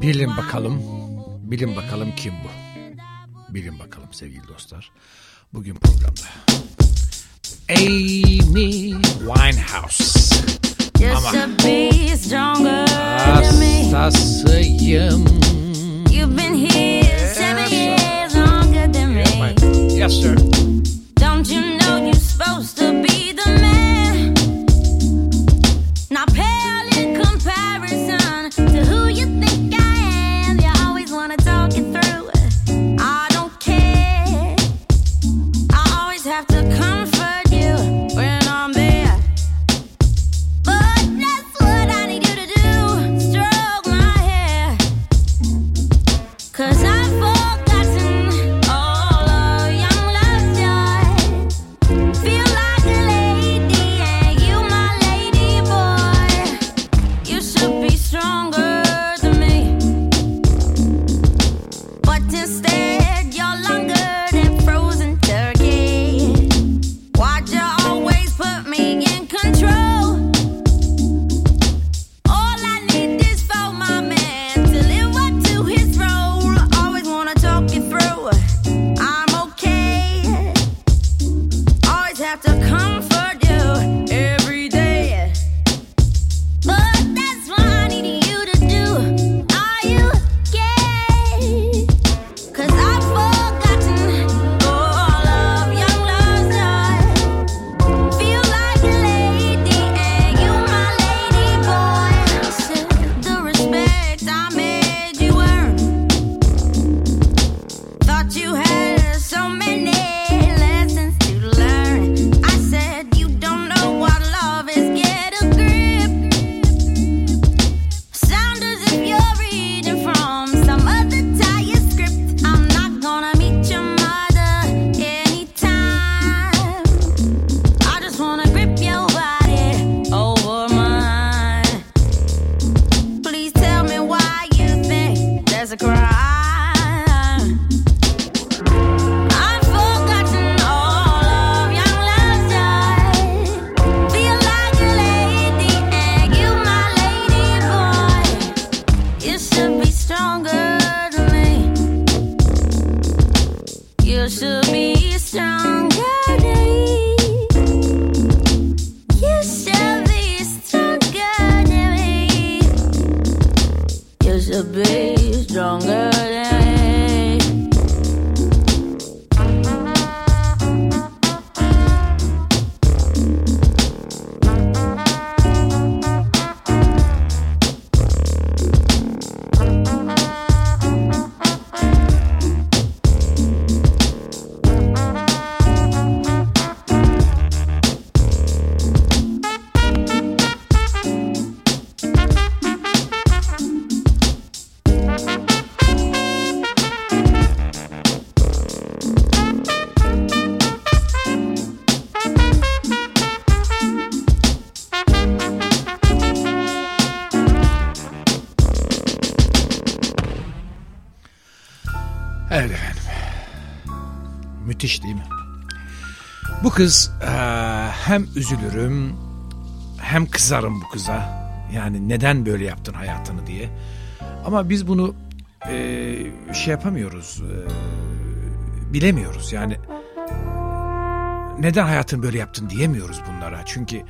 Bilin bakalım, bilin bakalım kim bu? Bilin bakalım sevgili dostlar. Bugün programda Amy Winehouse. Ama hastasıyım. You've been here seven years longer than me. Yes sir. Don't you know you're supposed to be the man? Kız eee, hem üzülürüm hem kızarım bu kıza. Yani neden böyle yaptın hayatını diye. Ama biz bunu eee, şey yapamıyoruz. eee, bilemiyoruz yani. Neden hayatını böyle yaptın diyemiyoruz bunlara. Çünkü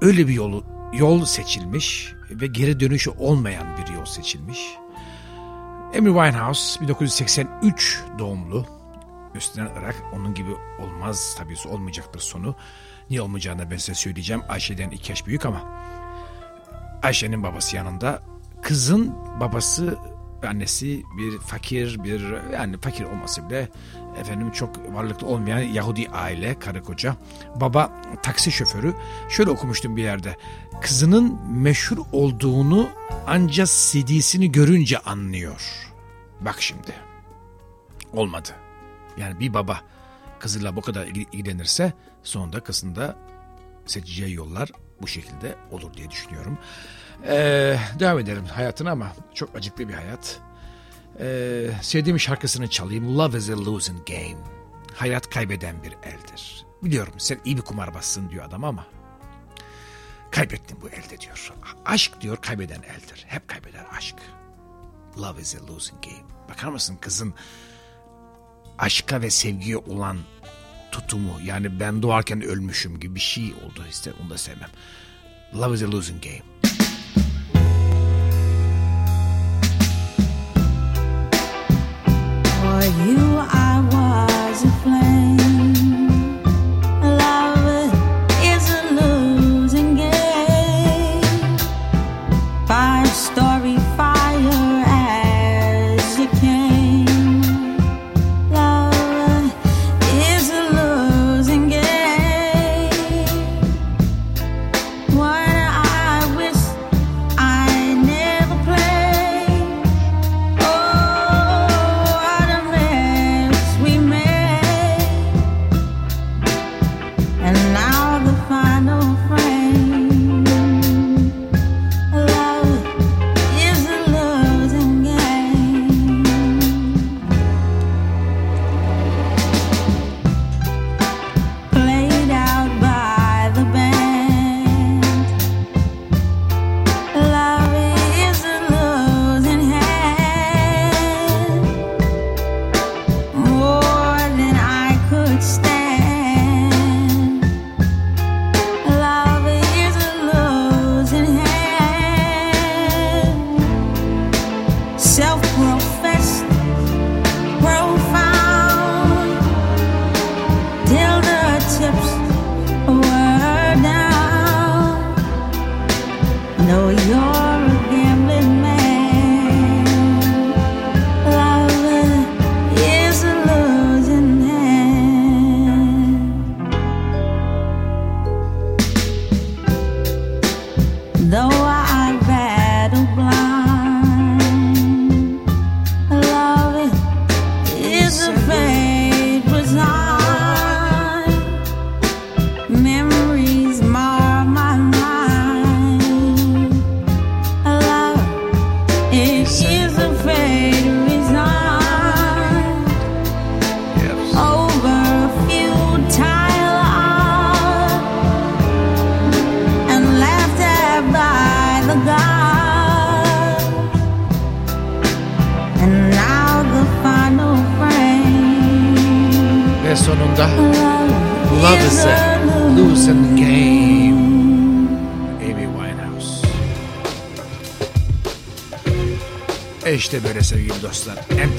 öyle bir yolu yol seçilmiş ve geri dönüşü olmayan bir yol seçilmiş. Amy Winehouse 1983 doğumlu. Üstüne Irak onun gibi olmaz tabii olmayacaktır sonu. Niye olmayacağını ben size söyleyeceğim. Ayşe'den iki yaş büyük ama Ayşe'nin babası yanında. Kızın babası annesi bir fakir bir yani fakir olması bile efendim çok varlıklı olmayan Yahudi aile karı koca. Baba taksi şoförü. Şöyle okumuştum bir yerde. Kızının meşhur olduğunu ancak CD'sini görünce anlıyor. Bak şimdi. Olmadı. Yani bir baba kızıyla bu kadar ilgilenirse sonunda kızında seçeceği yollar bu şekilde olur diye düşünüyorum. Ee, devam edelim hayatına ama çok acıklı bir hayat. Ee, sevdiğim şarkısını çalayım. Love is a losing game. Hayat kaybeden bir eldir. Biliyorum sen iyi bir kumarbazsın diyor adam ama kaybettin bu elde diyor. Aşk diyor kaybeden eldir. Hep kaybeder aşk. Love is a losing game. Bakar mısın kızın aşka ve sevgiye olan tutumu yani ben doğarken ölmüşüm gibi bir şey oldu işte onu da sevmem. Love is a losing game. For you I was a flame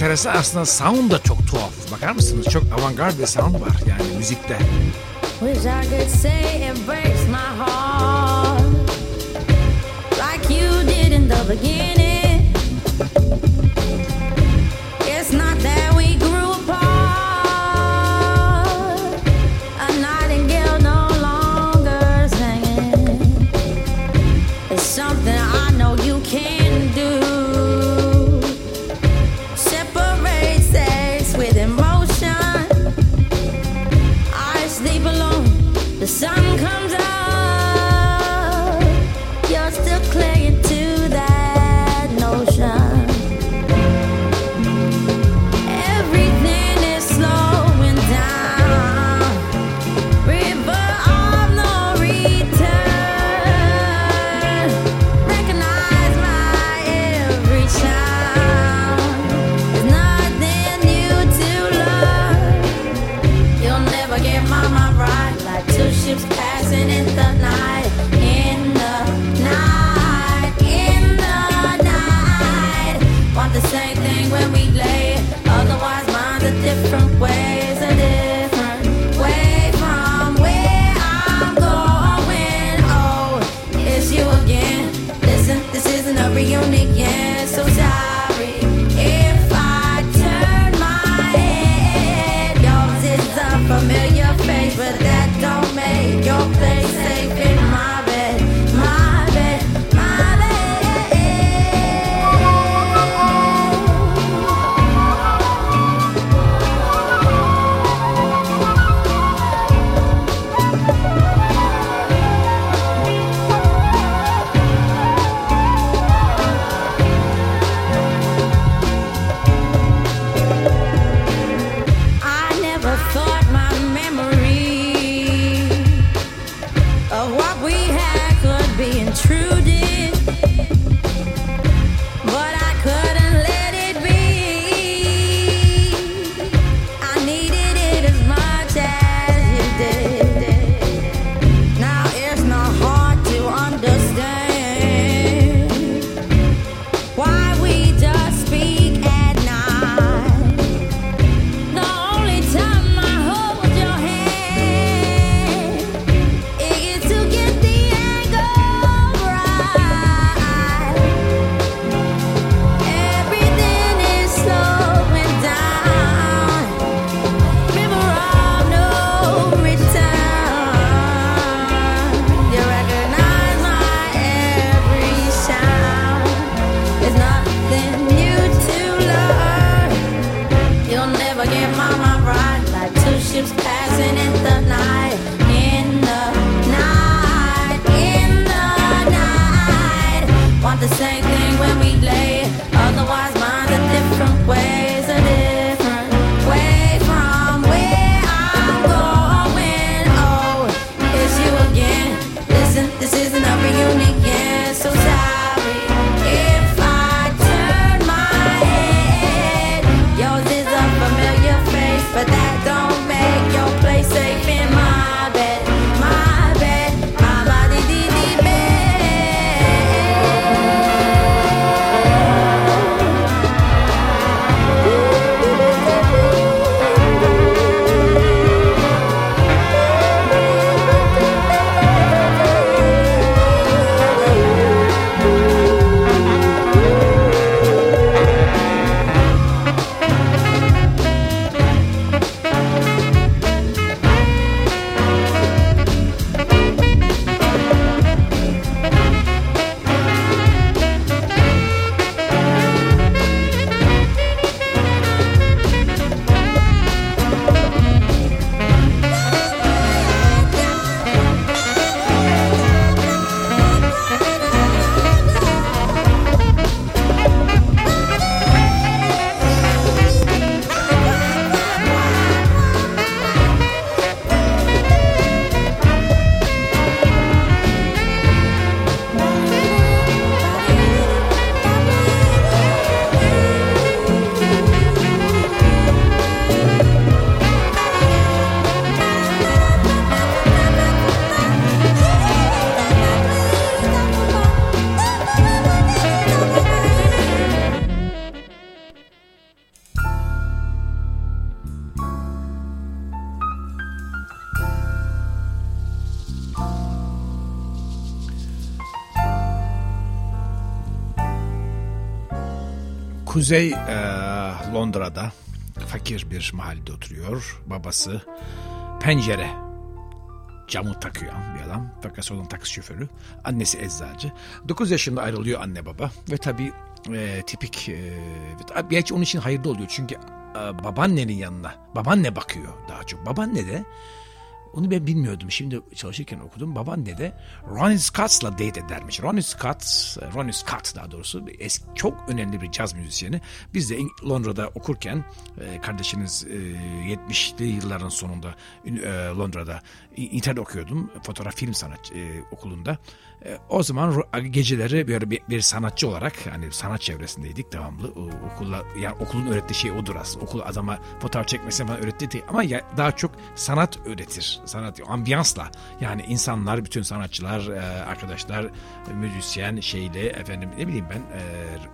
arası aslında sound da çok tuhaf. Bakar mısınız? Çok avantgard bir sound var yani müzikte. Wish I could say it breaks my heart Like you did in the beginning Kuzey e, Londra'da fakir bir mahallede oturuyor. Babası pencere camı takıyor bir adam. Fakat onun taksi şoförü. Annesi eczacı. 9 yaşında ayrılıyor anne baba. Ve tabii e, tipik e, gerçi onun için hayırlı oluyor. Çünkü e, babaannenin yanına babaanne bakıyor daha çok. Babaanne de onu ben bilmiyordum. Şimdi çalışırken okudum. Babaanne de Ronnie Scott'la date edermiş. Ronnie Scott, Ronnie Scott daha doğrusu eski, çok önemli bir caz müzisyeni. Biz de Londra'da okurken e, kardeşiniz e, 70'li yılların sonunda e, Londra'da internet okuyordum. Fotoğraf film sanat e, okulunda. E, o zaman geceleri böyle bir, bir sanatçı olarak hani sanat çevresindeydik devamlı. O, okulla yani okulun öğrettiği şey odur aslında. Okul adama fotoğraf çekmesini falan öğretti değil. Ama ya, daha çok sanat öğretir. Sanat ambiyansla. Yani insanlar, bütün sanatçılar, e, arkadaşlar, müzisyen, şeyle efendim ne bileyim ben e,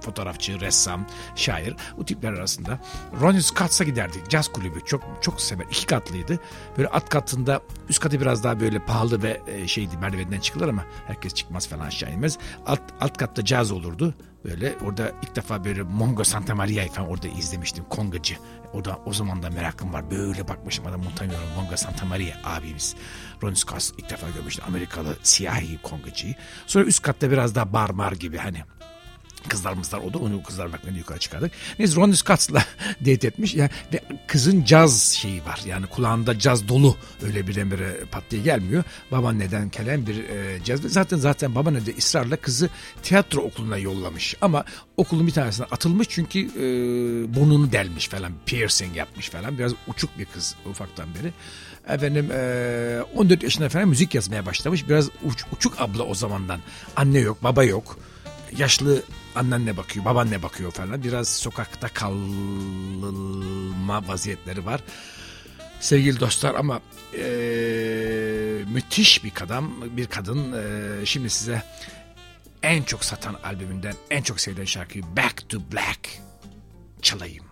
fotoğrafçı, ressam, şair bu tipler arasında Ronnie Scott'a giderdik. Caz kulübü çok çok sever. iki katlıydı. Böyle alt katında üst katı biraz daha böyle pahalı ve şeydi merdivenden çıkılır ama herkes çıkmaz falan aşağı inmez. Alt, alt katta caz olurdu. Böyle orada ilk defa böyle Mongo Santa Maria'yı falan orada izlemiştim. Kongacı. O da o zaman da merakım var. Böyle bakmışım adam unutamıyorum. Mongo Santa Maria abimiz. Ronnie Scott ilk defa görmüştüm. Amerikalı siyahi kongacıyı. Sonra üst katta biraz daha bar mar gibi hani kızlarımızlar oldu. Onu kızlar bakmayla yukarı çıkardık. Neyse Ronnie Scott'la date etmiş. Yani, ve kızın caz şeyi var. Yani kulağında caz dolu. Öyle birdenbire pat diye gelmiyor. Babaanneden gelen bir e, caz. Zaten zaten babaanne de ısrarla kızı tiyatro okuluna yollamış. Ama okulun bir tanesine atılmış çünkü e, burnunu delmiş falan. Piercing yapmış falan. Biraz uçuk bir kız ufaktan beri. Efendim e, 14 yaşında falan müzik yazmaya başlamış. Biraz uç- uçuk abla o zamandan. Anne yok, baba yok yaşlı annenle bakıyor, babaanne bakıyor falan. Biraz sokakta kalma vaziyetleri var. Sevgili dostlar ama eee, müthiş bir kadın, bir kadın. Eee, şimdi size en çok satan albümünden en çok sevilen şarkıyı Back to Black çalayım.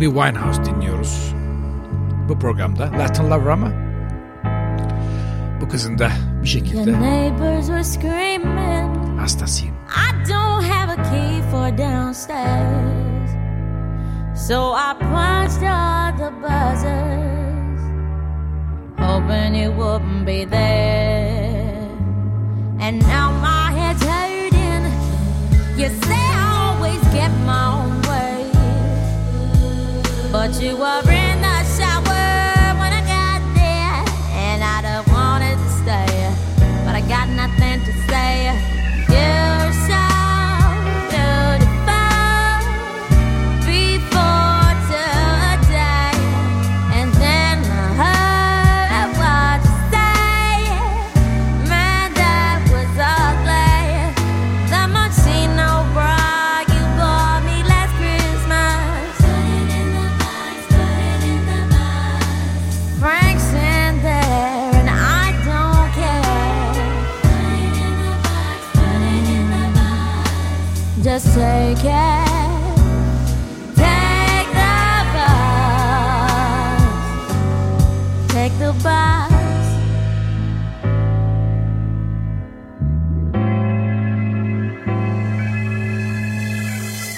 Amy Winehouse dinliyoruz. Bu programda Latin Lover ama bu kızın da bir The şekilde neighbors were screaming. hastasıyım. I don't have a key for downstairs. So I punched all the buzzers, hoping you wouldn't be there. And now my head's hurting. You say I always get my but you were in Take the bus.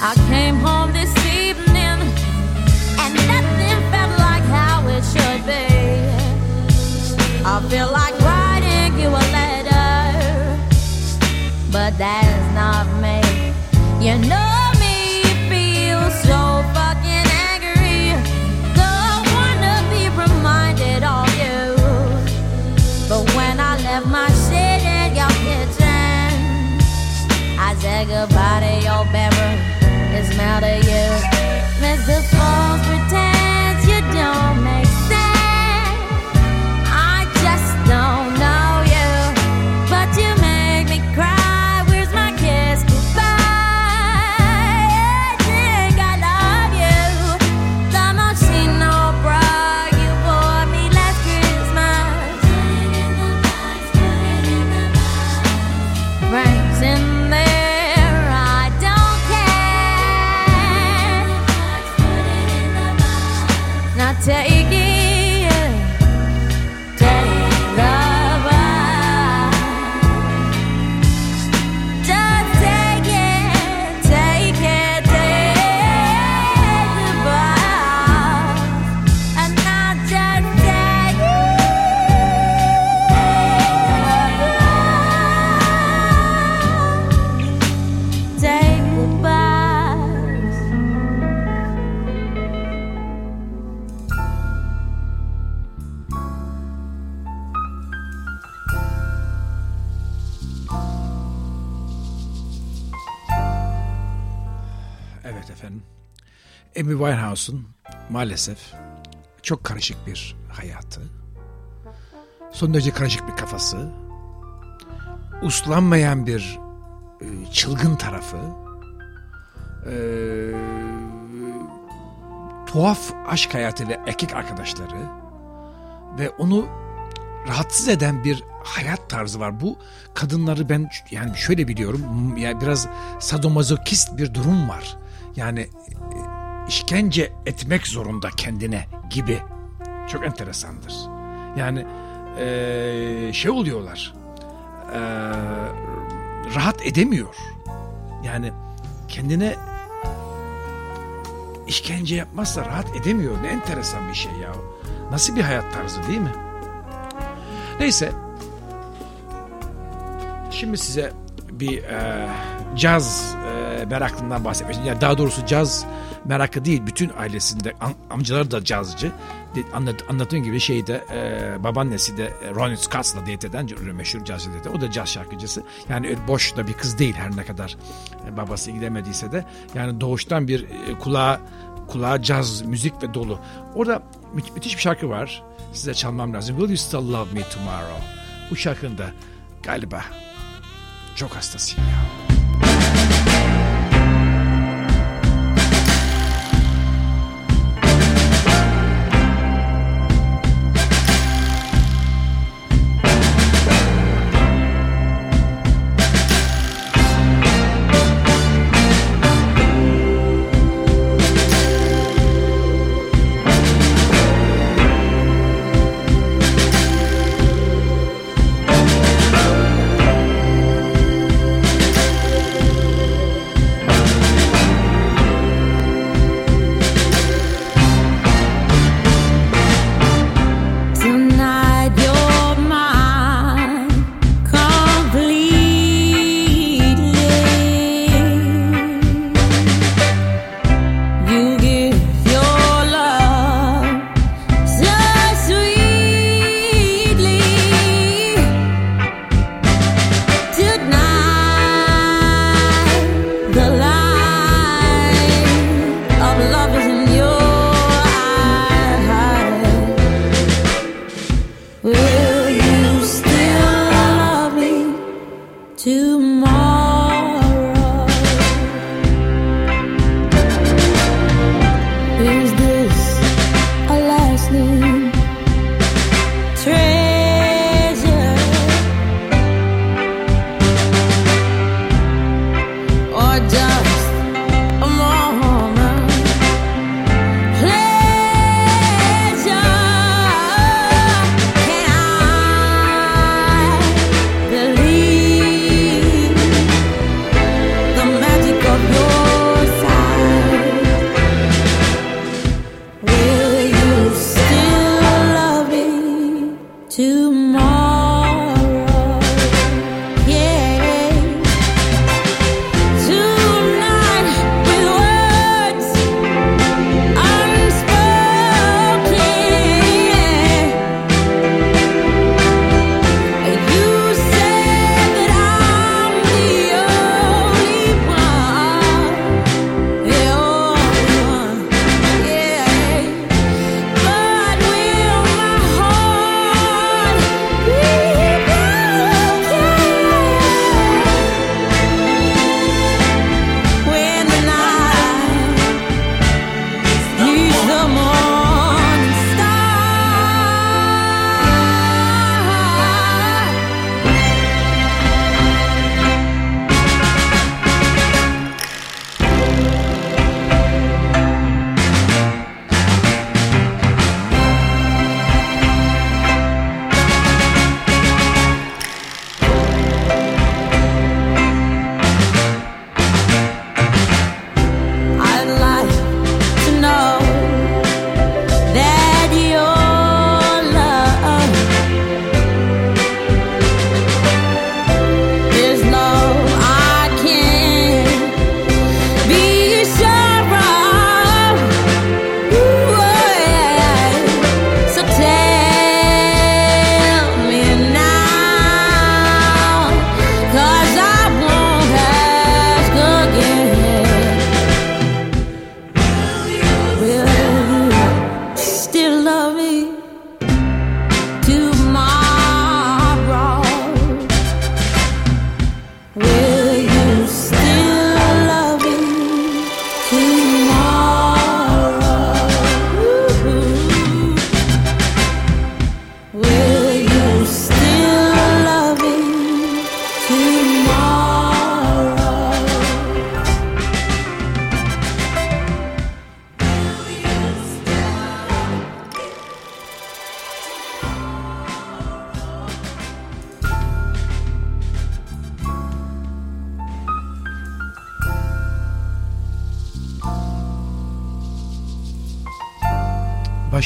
I came home this evening and nothing felt like how it should be. I feel like writing you a letter, but that's Amy Winehouse'un maalesef çok karışık bir hayatı. Son derece karışık bir kafası. Uslanmayan bir e, çılgın tarafı. e, tuhaf aşk hayatıyla erkek arkadaşları ve onu rahatsız eden bir hayat tarzı var. Bu kadınları ben yani şöyle biliyorum. Yani biraz sadomazokist bir durum var. Yani e, işkence etmek zorunda kendine gibi. Çok enteresandır. Yani e, şey oluyorlar. e, rahat edemiyor. Yani kendine işkence yapmazsa rahat edemiyor. Ne enteresan bir şey ya. Nasıl bir hayat tarzı değil mi? Neyse. Şimdi size bir e, caz e, meraklından bahsetmek Yani daha doğrusu caz merakı değil. Bütün ailesinde am- amcaları da cazcı. Anlat, anlattığım gibi şeyde e, babaannesi de e, Ronnie Scott'la diyet eden meşhur cazcı dedi. O da caz şarkıcısı. Yani boş da bir kız değil her ne kadar e, babası gidemediyse de. Yani doğuştan bir e, kulağa kulağa caz, müzik ve dolu. Orada mü- müthiş bir şarkı var. Size çalmam lazım. Will You Still Love Me Tomorrow? Bu şarkının da galiba çok hastasıyım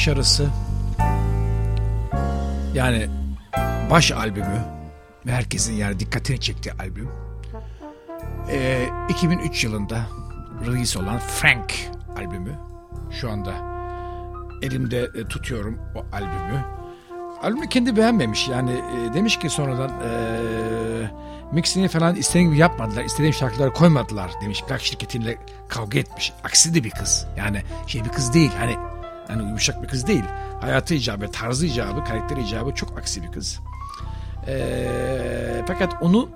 başarısı yani baş albümü herkesin yani dikkatini çektiği albüm. Ee, 2003 yılında release olan Frank albümü. Şu anda elimde e, tutuyorum o albümü. Albümü kendi beğenmemiş yani e, demiş ki sonradan e, mixini falan istediğim gibi yapmadılar. istediğim şarkıları koymadılar demiş. Plak şirketiyle kavga etmiş. Aksi de bir kız. Yani şey bir kız değil. Hani hani yumuşak bir kız değil. Hayatı icabı, tarzı icabı, karakteri icabı çok aksi bir kız. E, fakat onu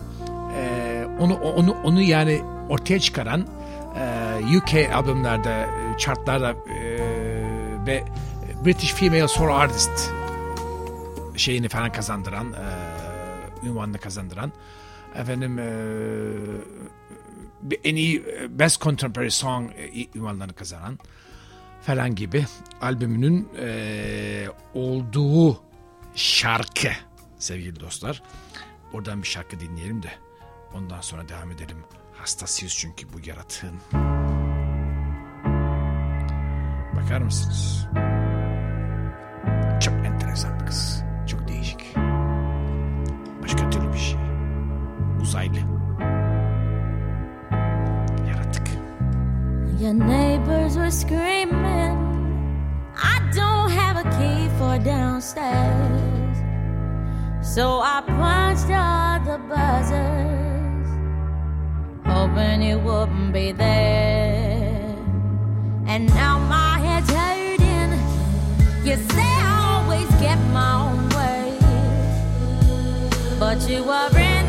e, onu onu onu yani ortaya çıkaran e, UK albümlerde, e, chartlarda e, ve British Female Solo Artist şeyini falan kazandıran, e, ünvanını kazandıran efendim e, en iyi e, Best Contemporary Song e, ünvanlarını kazanan falan gibi albümünün e, olduğu şarkı sevgili dostlar. Oradan bir şarkı dinleyelim de ondan sonra devam edelim. Hastasıyız çünkü bu yaratığın. Bakar mısınız? Çok enteresan bir kız. Çok değişik. Başka türlü bir şey. Uzaylı. Your neighbors were screaming. I don't have a key for downstairs. So I punched all the buzzers, hoping you wouldn't be there. And now my head's hurting. You say I always get my own way, but you were in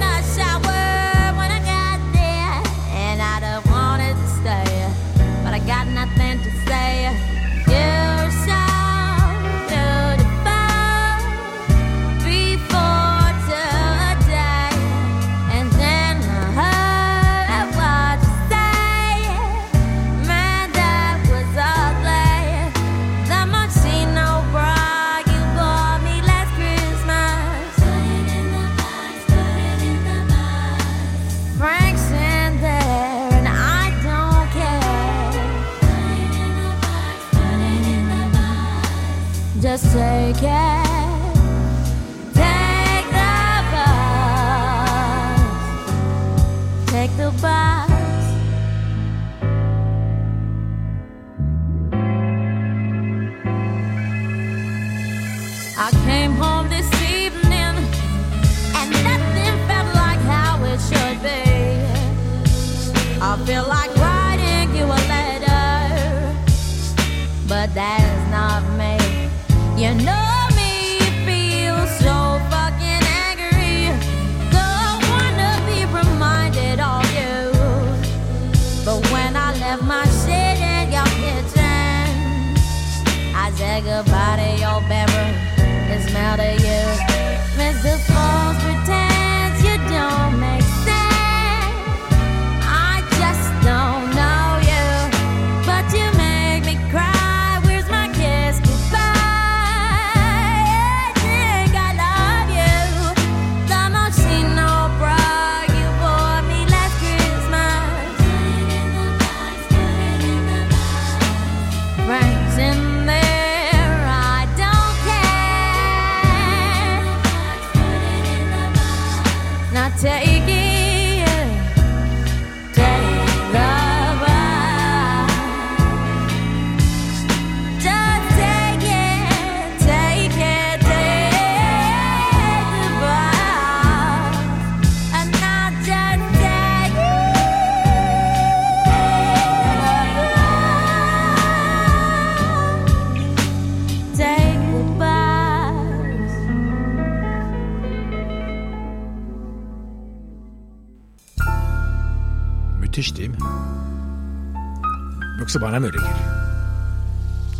bana mı öyle geliyor?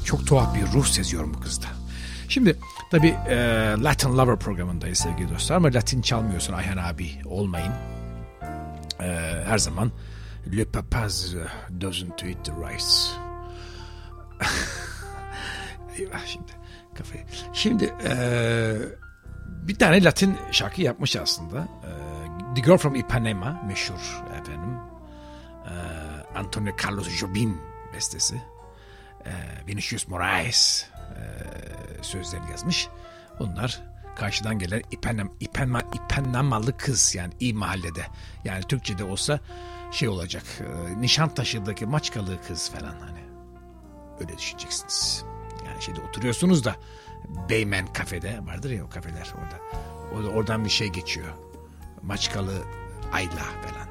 Çok tuhaf bir ruh seziyorum bu kızda. Şimdi tabii e, Latin Lover programındayız sevgili dostlar ama Latin çalmıyorsun Ayhan abi olmayın. E, her zaman Le papaz doesn't eat the rice. Eyvah şimdi kafayı. Şimdi e, bir tane Latin şarkı yapmış aslında. E, The Girl from Ipanema meşhur efendim. E, Antonio Carlos Jobim bestesi. E, Vinicius Moraes e, sözlerini yazmış. Bunlar karşıdan gelen İpenam, İpenma, İpennamalı kız yani iyi mahallede. Yani Türkçe'de olsa şey olacak. E, Nişantaşı'daki maçkalı kız falan hani. Öyle düşüneceksiniz. Yani şeyde oturuyorsunuz da Beymen kafede vardır ya o kafeler orada. orada oradan bir şey geçiyor. Maçkalı Ayla falan.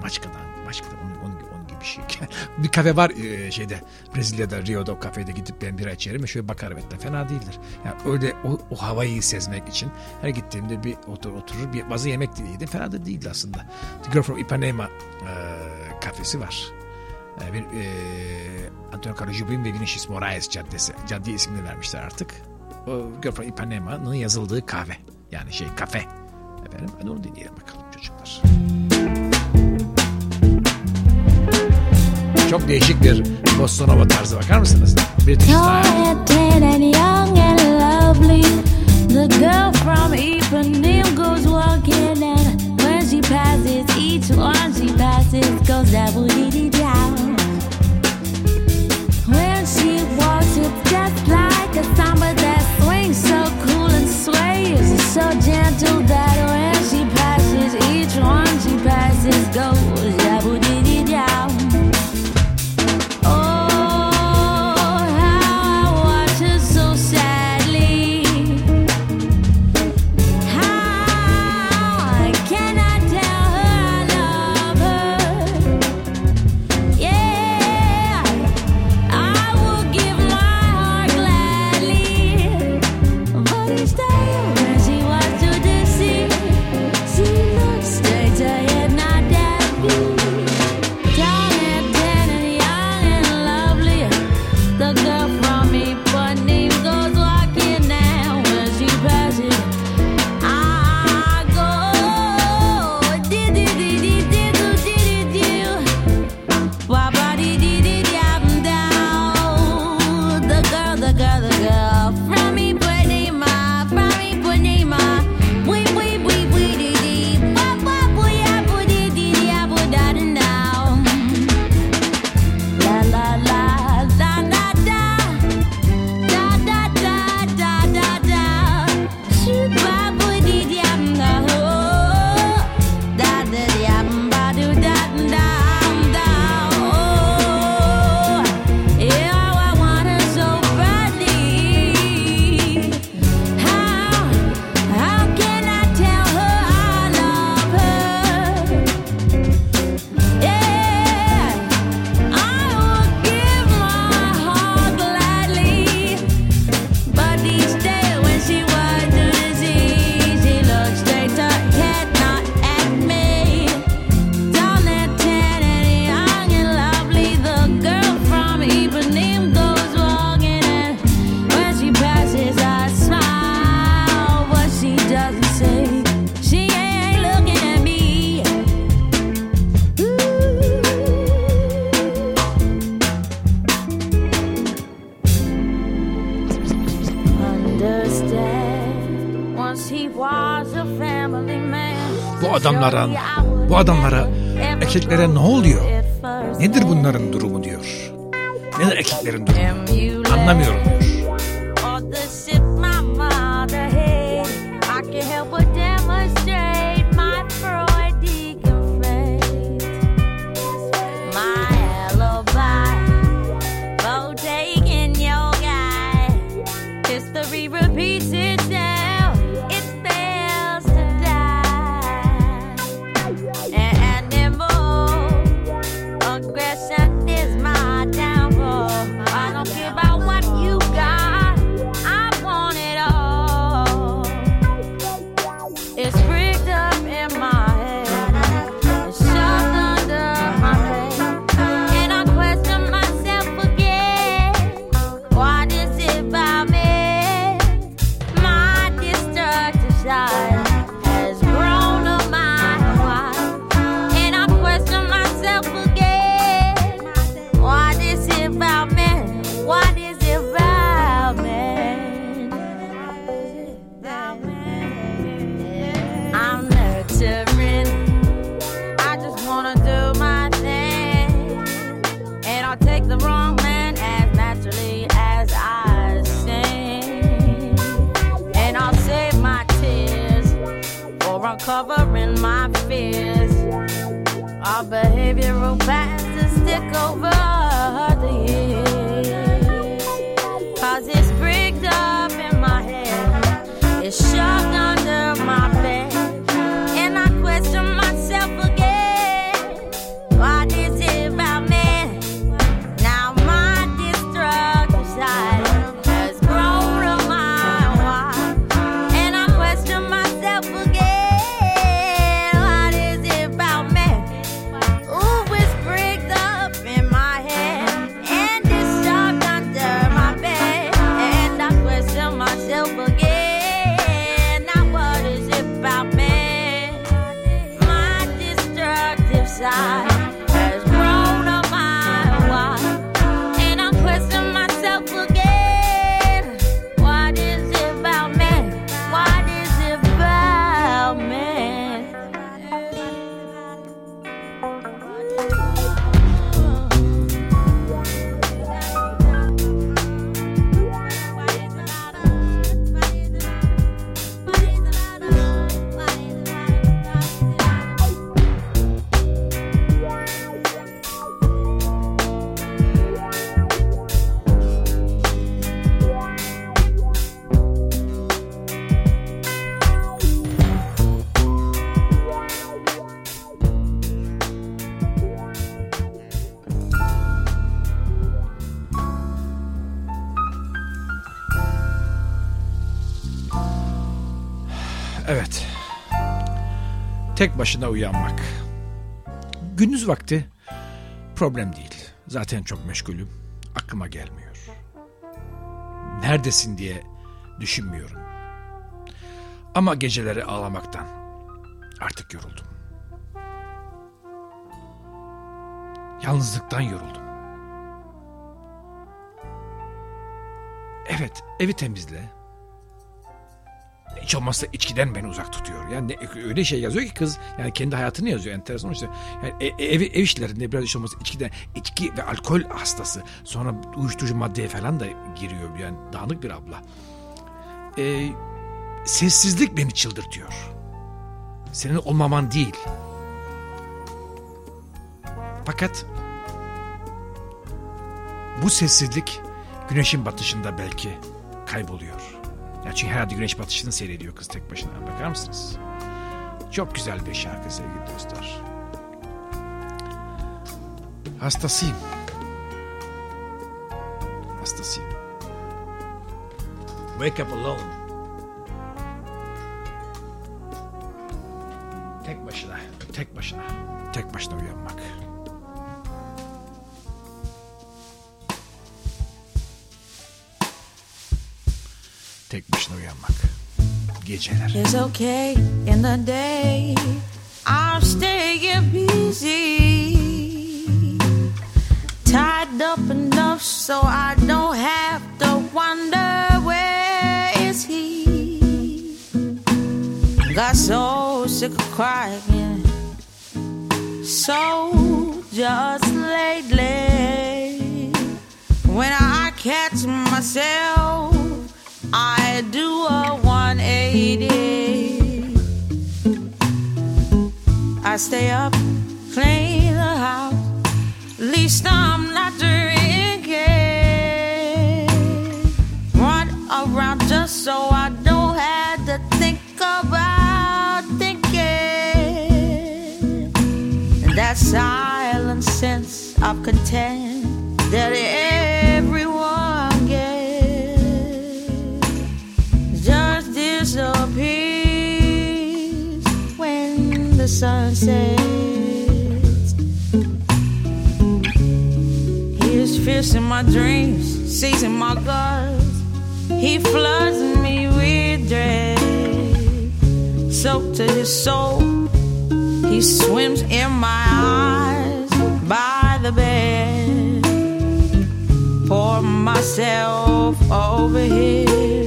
Maçkadan, Maçkadan onun, onun, gibi- bir şey. bir kafe var e, şeyde Brezilya'da Rio'da o kafede gidip ben bira içerim ve şöyle bakarım etten fena değildir. Yani öyle o, o havayı sezmek için her gittiğimde bir otur, oturur bir bazı yemek de yedim. Fena da değildi aslında. The Girl from Ipanema e, kafesi var. E, bir, e, Antonio Jobim ve Vinicius Moraes caddesi. Cadde ismini vermişler artık. O Girl from Ipanema'nın yazıldığı kahve. Yani şey kafe. Efendim hadi onu dinleyelim bakalım çocuklar. Çok değişik bir Bossa tarzı bakar mısınız? British Tall and tan and young and lovely. The girl from Ipanema goes walking, and when she passes, each one she passes goes double dee down. When she walks, it's just like a samba that swings so cool and sways so gentle that when she passes, each one she passes goes Bu adamlara, bu adamlara, erkeklere ne oluyor? Nedir bunların durumu diyor. Nedir erkeklerin durumu? Anlamıyorum diyor. Are covering my fears. Our behavioral patterns stick over Tek başına uyanmak. Gündüz vakti problem değil. Zaten çok meşgulüm. Aklıma gelmiyor. Neredesin diye düşünmüyorum. Ama geceleri ağlamaktan artık yoruldum. Yalnızlıktan yoruldum. Evet, evi temizle. Hiç olmazsa içkiden beni uzak tutuyor. Yani ne- öyle şey yazıyor ki kız yani kendi hayatını yazıyor enteresan işte. Yani e- e- ev, ev işlerinde biraz hiç olmazsa içkiden içki ve alkol hastası. Sonra uyuşturucu maddeye falan da giriyor yani dağınık bir abla. Ee, sessizlik beni çıldırtıyor. Senin olmaman değil. Fakat bu sessizlik güneşin batışında belki kayboluyor. Ya çünkü herhalde güneş batışını seyrediyor kız tek başına. Bakar mısınız? Çok güzel bir şarkı sevgili dostlar. Hastasıyım. Hastasıyım. Wake up alone. Tek başına, tek başına, tek başına uyanmak. Tek başına uyanmak. Geceler. It's okay in the day. I'm staying busy. Tied up enough so I don't have to wonder where is he. Got so sick of crying. So just lately, when I catch myself, I do a 180. I stay up, clean the house. At least I'm not drinking. Run around just so I don't have to think about thinking. And that silent sense of content that everyone when the sun sets. He is fierce in my dreams, seizing my guts. He floods me with dread, soaked to his soul. He swims in my eyes by the bed. Pour myself over here.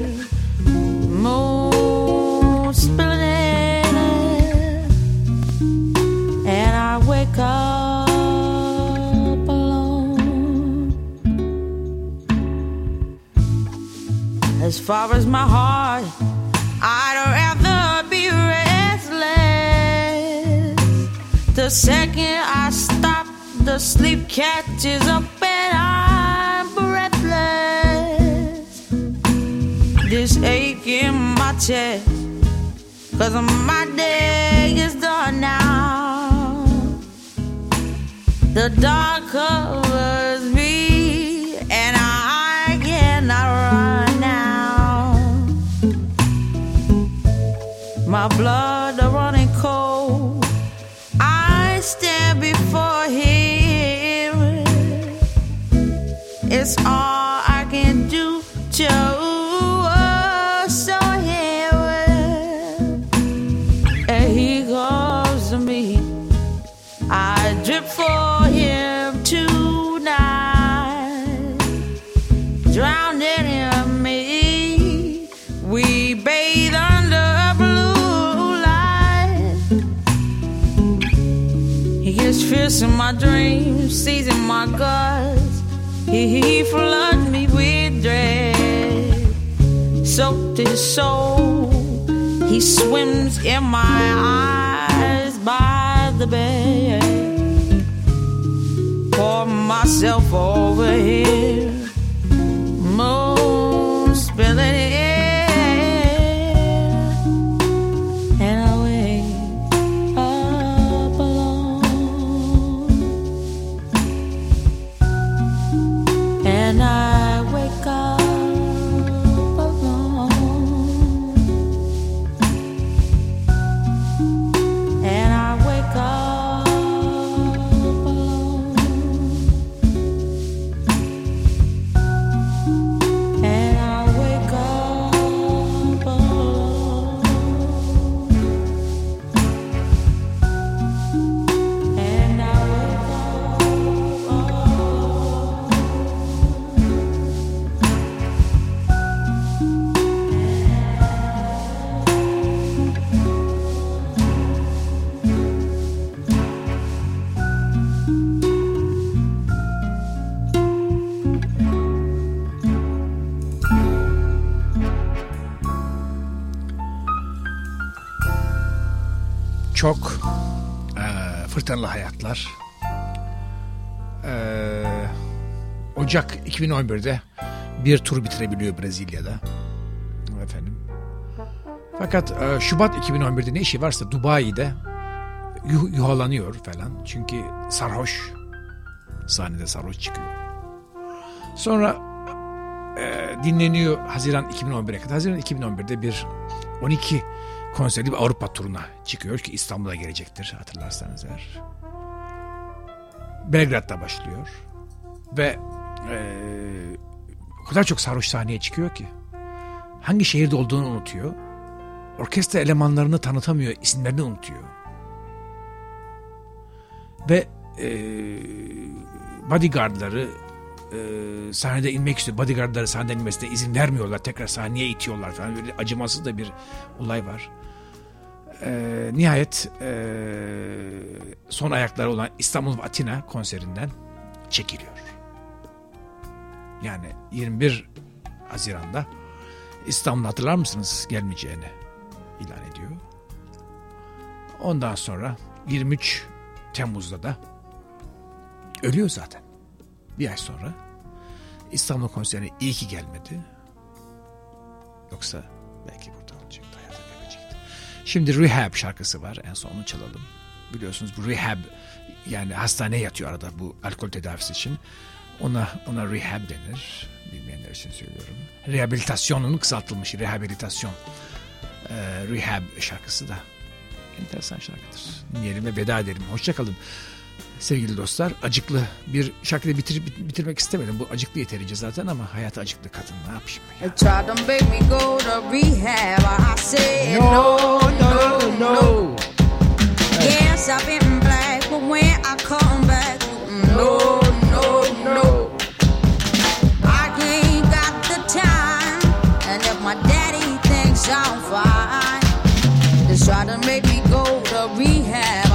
as far as my heart. I'd rather be restless. The second I stop, the sleep catches up and I'm breathless. This ache in my chest, cause my day is done now. The dark covers Blood my guts. He, floods me with dread. Soaked his soul. He swims in my eyes by the bed. Pour myself over here. Moon Çok eee, fırtınalı hayatlar. Eee, Ocak 2011'de bir tur bitirebiliyor Brezilya'da. Efendim. Fakat eee, Şubat 2011'de ne işi varsa Dubai'de yuh- yuhalanıyor falan. Çünkü sarhoş. Sahnede sarhoş çıkıyor. Sonra eee, dinleniyor Haziran 2011'e kadar. Haziran 2011'de bir 12 konserli bir Avrupa turuna çıkıyor ki İstanbul'a gelecektir hatırlarsanız eğer. Belgrad'da başlıyor ve eee, o kadar çok sarhoş sahneye çıkıyor ki hangi şehirde olduğunu unutuyor. Orkestra elemanlarını tanıtamıyor, isimlerini unutuyor. Ve eee bodyguardları eee, sahnede inmek istiyor. Bodyguardları sahneden inmesine izin vermiyorlar. Tekrar sahneye itiyorlar falan. Böyle acımasız da bir olay var. Eee, nihayet eee, son ayakları olan İstanbul ve Atina konserinden çekiliyor. Yani 21 Haziran'da İstanbul'da hatırlar mısınız gelmeyeceğini ilan ediyor. Ondan sonra 23 Temmuz'da da ölüyor zaten. Bir ay sonra İstanbul konserine iyi ki gelmedi. Yoksa belki kaybedecekti. Şimdi Rehab şarkısı var. En son onu çalalım. Biliyorsunuz bu Rehab yani hastaneye yatıyor arada bu alkol tedavisi için. Ona ona rehab denir. Bilmeyenler için söylüyorum. Rehabilitasyonun kısaltılmış rehabilitasyon. Ee, rehab şarkısı da enteresan şarkıdır. Dinleyelim ve veda edelim. Hoşçakalın. Sevgili dostlar acıklı bir şarkıyla bitir, bit- bitirmek istemedim. Bu acıklı yeterince zaten ama hayatı acıklı kadın ne yapayım ya. They tried to make me go to rehab. I said no, no, no. Yes, I've been black, but when I come back, no, no, no. I ain't got the time, and if my daddy thinks I'm fine, they try to make me go to rehab.